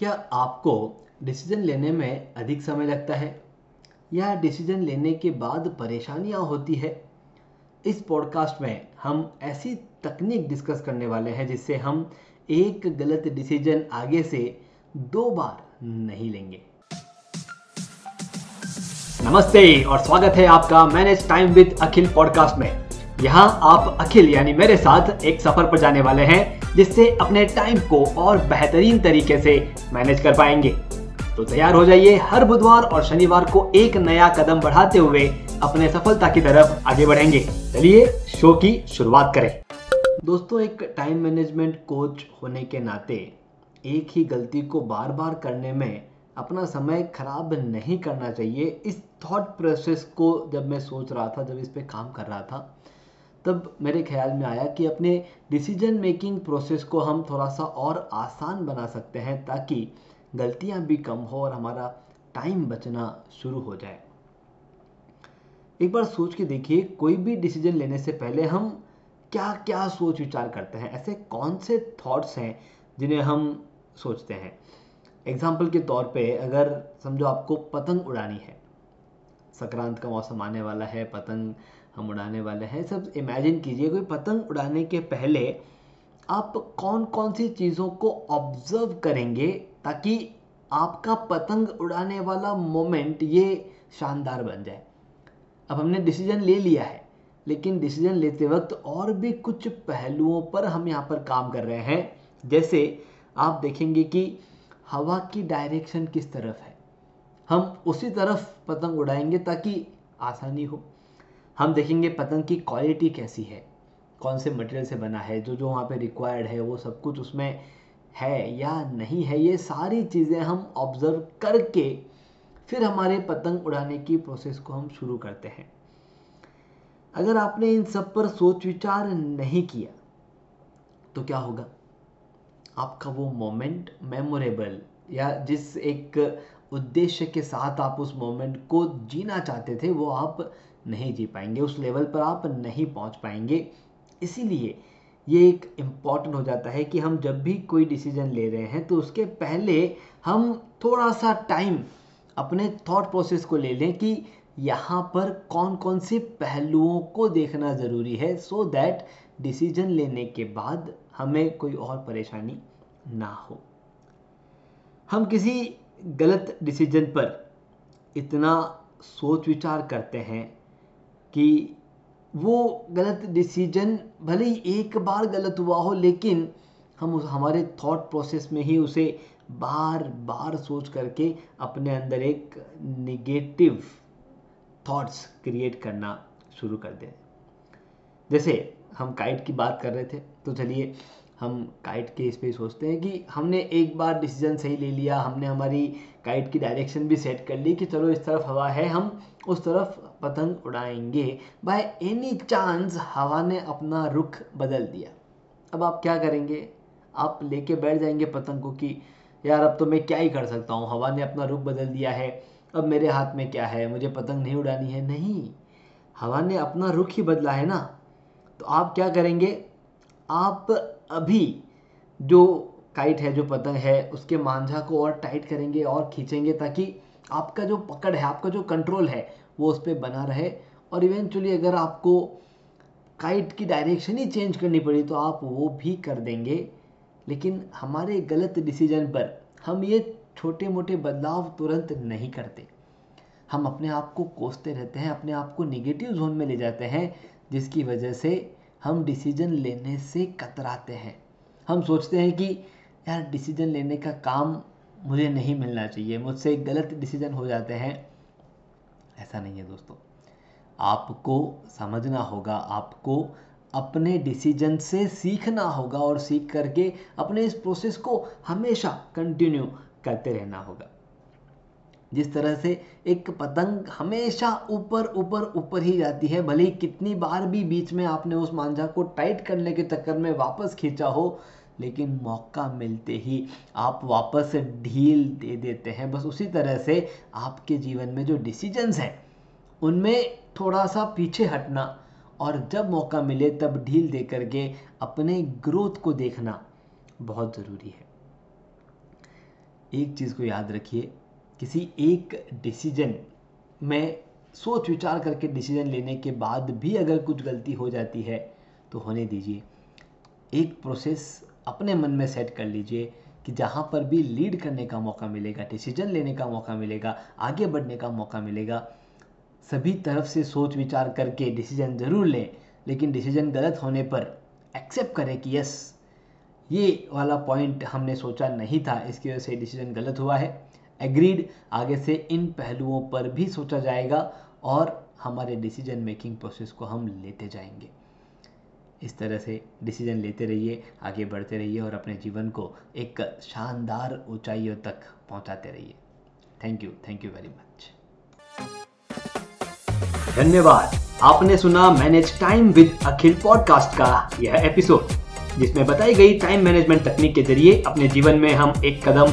क्या आपको डिसीज़न लेने में अधिक समय लगता है? या डिसीज़न लेने के बाद परेशानियाँ होती है? इस पॉडकास्ट में हम ऐसी तकनीक डिस्कस करने वाले हैं जिससे हम एक गलत डिसीज़न आगे से दो बार नहीं लेंगे। नमस्ते और स्वागत है आपका manage time with Akhil podcast में। यहाँ आप अखिल यानी मेरे साथ एक सफ़र पर जाने वाले हैं। जिससे अपने टाइम को और बेहतरीन तरीके से मैनेज कर पाएँगे। तो तैयार हो जाइए हर बुधवार और शनिवार को एक नया कदम बढ़ाते हुए अपने सफलता की तरफ़ आगे बढ़ेंगे। चलिए शो की शुरुआत करें। दोस्तों, एक टाइम मैनेजमेंट कोच होने के नाते एक ही गलती को बार बार करने में अपना समय खराब नहीं करना चाहिए। इस थॉट प्रोसेस को जब मैं सोच रहा था, जब इस पे काम कर रहा था तब मेरे ख्याल में आया कि अपने डिसीज़न मेकिंग प्रोसेस को हम थोड़ा सा और आसान बना सकते हैं ताकि गलतियाँ भी कम हो और हमारा टाइम बचना शुरू हो जाए। एक बार सोच के देखिए, कोई भी डिसीज़न लेने से पहले हम क्या क्या सोच विचार करते हैं? ऐसे कौन से थॉट्स हैं जिन्हें हम सोचते हैं? एग्ज़ाम्पल के तौर पे अगर समझो आपको पतंग उड़ानी है। संक्रांत का मौसम आने वाला है, पतंग हम उड़ाने वाले हैं। सब इमेजिन कीजिए कोई पतंग उड़ाने के पहले आप कौन कौन सी चीज़ों को ऑब्ज़र्व करेंगे ताकि आपका पतंग उड़ाने वाला मोमेंट ये शानदार बन जाए। अब हमने डिसीज़न ले लिया है, लेकिन डिसीज़न लेते वक्त और भी कुछ पहलुओं पर हम यहाँ पर काम कर रहे हैं। जैसे आप देखेंगे कि हवा की डायरेक्शन किस तरफ़ है। हम उसी तरफ़ पतंग उड़ाएँगे ताकि आसानी हो। हम देखेंगे पतंग की क्वालिटी कैसी है, कौन से मटेरियल से बना है, जो जो वहाँ पे रिक्वायर्ड है, वो सब कुछ उसमें है या नहीं है, ये सारी चीज़ें हम ऑब्ज़र्व करके फिर हमारे पतंग उड़ाने की प्रोसेस को हम शुरू करते हैं। अगर आपने इन सब पर सोच विचार नहीं किया तो क्या होगा? आपका वो मोमेंट मेमोरेबल या जिस एक उद्देश्य के साथ आप उस मोमेंट को जीना चाहते थे, वो आप नहीं जी पाएँगे, उस लेवल पर आप नहीं पहुँच पाएँगे। इसीलिए ये एक इंपॉर्टेंट हो जाता है कि हम जब भी कोई डिसीज़न ले रहे हैं तो उसके पहले हम थोड़ा सा टाइम अपने थॉट प्रोसेस को ले लें कि यहाँ पर कौन कौन से पहलुओं को देखना ज़रूरी है सो दैट डिसीज़न लेने के बाद हमें कोई और परेशानी ना हो। हम किसी गलत डिसीज़न पर इतना सोच विचार करते हैं कि वो गलत डिसीज़न भले ही एक बार गलत हुआ हो, लेकिन हम हमारे थॉट प्रोसेस में ही उसे बार बार सोच करके अपने अंदर एक निगेटिव थॉट्स क्रिएट करना शुरू कर दें। जैसे हम काइट की बात कर रहे थे तो चलिए हम काइट के इस पर सोचते हैं कि हमने एक बार डिसीज़न सही ले लिया, हमने हमारी काइट की डायरेक्शन भी सेट कर ली कि चलो इस तरफ़ हवा है, हम उस तरफ़ पतंग उड़ाएँगे। बाय एनी चांस हवा ने अपना रुख बदल दिया। अब आप क्या करेंगे? आप लेके बैठ जाएँगे पतंग को कि, यार, अब तो मैं क्या ही कर सकता हूँ? हवा ने अपना रुख बदल दिया है। अब मेरे हाथ में क्या है? मुझे पतंग नहीं उड़ानी है। नहीं, हवा ने अपना रुख ही बदला है ना। तो आप क्या करेंगे? आप अभी जो काइट है, जो पतंग है, उसके मांझा को और टाइट करेंगे और खींचेंगे ताकि आपका जो पकड़ है, आपका जो कंट्रोल है, वो उस पर बना रहे। और इवेंचुअली अगर आपको काइट की डायरेक्शन ही चेंज करनी पड़ी तो आप वो भी कर देंगे। लेकिन हमारे गलत डिसीज़न पर हम ये छोटे मोटे बदलाव तुरंत नहीं करते। हम अपने आप को कोसते रहते हैं, अपने आप को निगेटिव जोन में ले जाते हैं, जिसकी वजह से हम डिसीज़न लेने से कतराते हैं। हम सोचते हैं कि, यार डिसीज़न लेने का काम मुझे नहीं मिलना चाहिए, मुझसे गलत डिसीज़न हो जाते हैं। ऐसा नहीं है दोस्तों। आपको समझना होगा, आपको अपने डिसीज़न से सीखना होगा और सीख करके अपने इस प्रोसेस को हमेशा कंटिन्यू करते रहना होगा। जिस तरह से एक पतंग हमेशा ऊपर ऊपर ऊपर ही जाती है, भले ही कितनी बार भी बीच में आपने उस मांझा को टाइट करने के चक्कर में वापस खींचा हो, लेकिन मौका मिलते ही आप वापस ढील दे देते हैं। बस उसी तरह से आपके जीवन में जो डिसीजंस हैं, उनमें थोड़ा सा पीछे हटना और जब मौका मिले तब ढील दे करके अपने ग्रोथ को देखना बहुत ज़रूरी है। एक चीज़ को याद रखिए किसी एक डिसीज़न में सोच विचार करके डिसीज़न लेने के बाद भी अगर कुछ गलती हो जाती है तो होने दीजिए। एक प्रोसेस अपने मन में सेट कर लीजिए कि जहाँ पर भी लीड करने का मौका मिलेगा डिसीज़न लेने का मौका मिलेगा, आगे बढ़ने का मौका मिलेगा, सभी तरफ़ से सोच विचार करके डिसीज़न ज़रूर लें, लेकिन डिसीज़न गलत होने पर एक्सेप्ट करें कि यस ये वाला पॉइंट हमने सोचा नहीं था, इसकी वजह से डिसीज़न गलत हुआ है। एग्रीड आगे से इन पहलुओं पर भी सोचा जाएगा और हमारे डिसीज़न मेकिंग प्रोसेस को हम लेते जाएँगे। इस तरह से डिसीज़न लेते रहिए, आगे बढ़ते रहिए और अपने जीवन को एक शानदार ऊंचाइयों तक पहुंचाते रहिए। Thank you thank you very much धन्यवाद। आपने सुना manage time with Akhil podcast का यह एपिसोड जिसमें बताई गई टाइम मैनेजमेंट तकनीक के ज़रिए अपने जीवन में हम एक कदम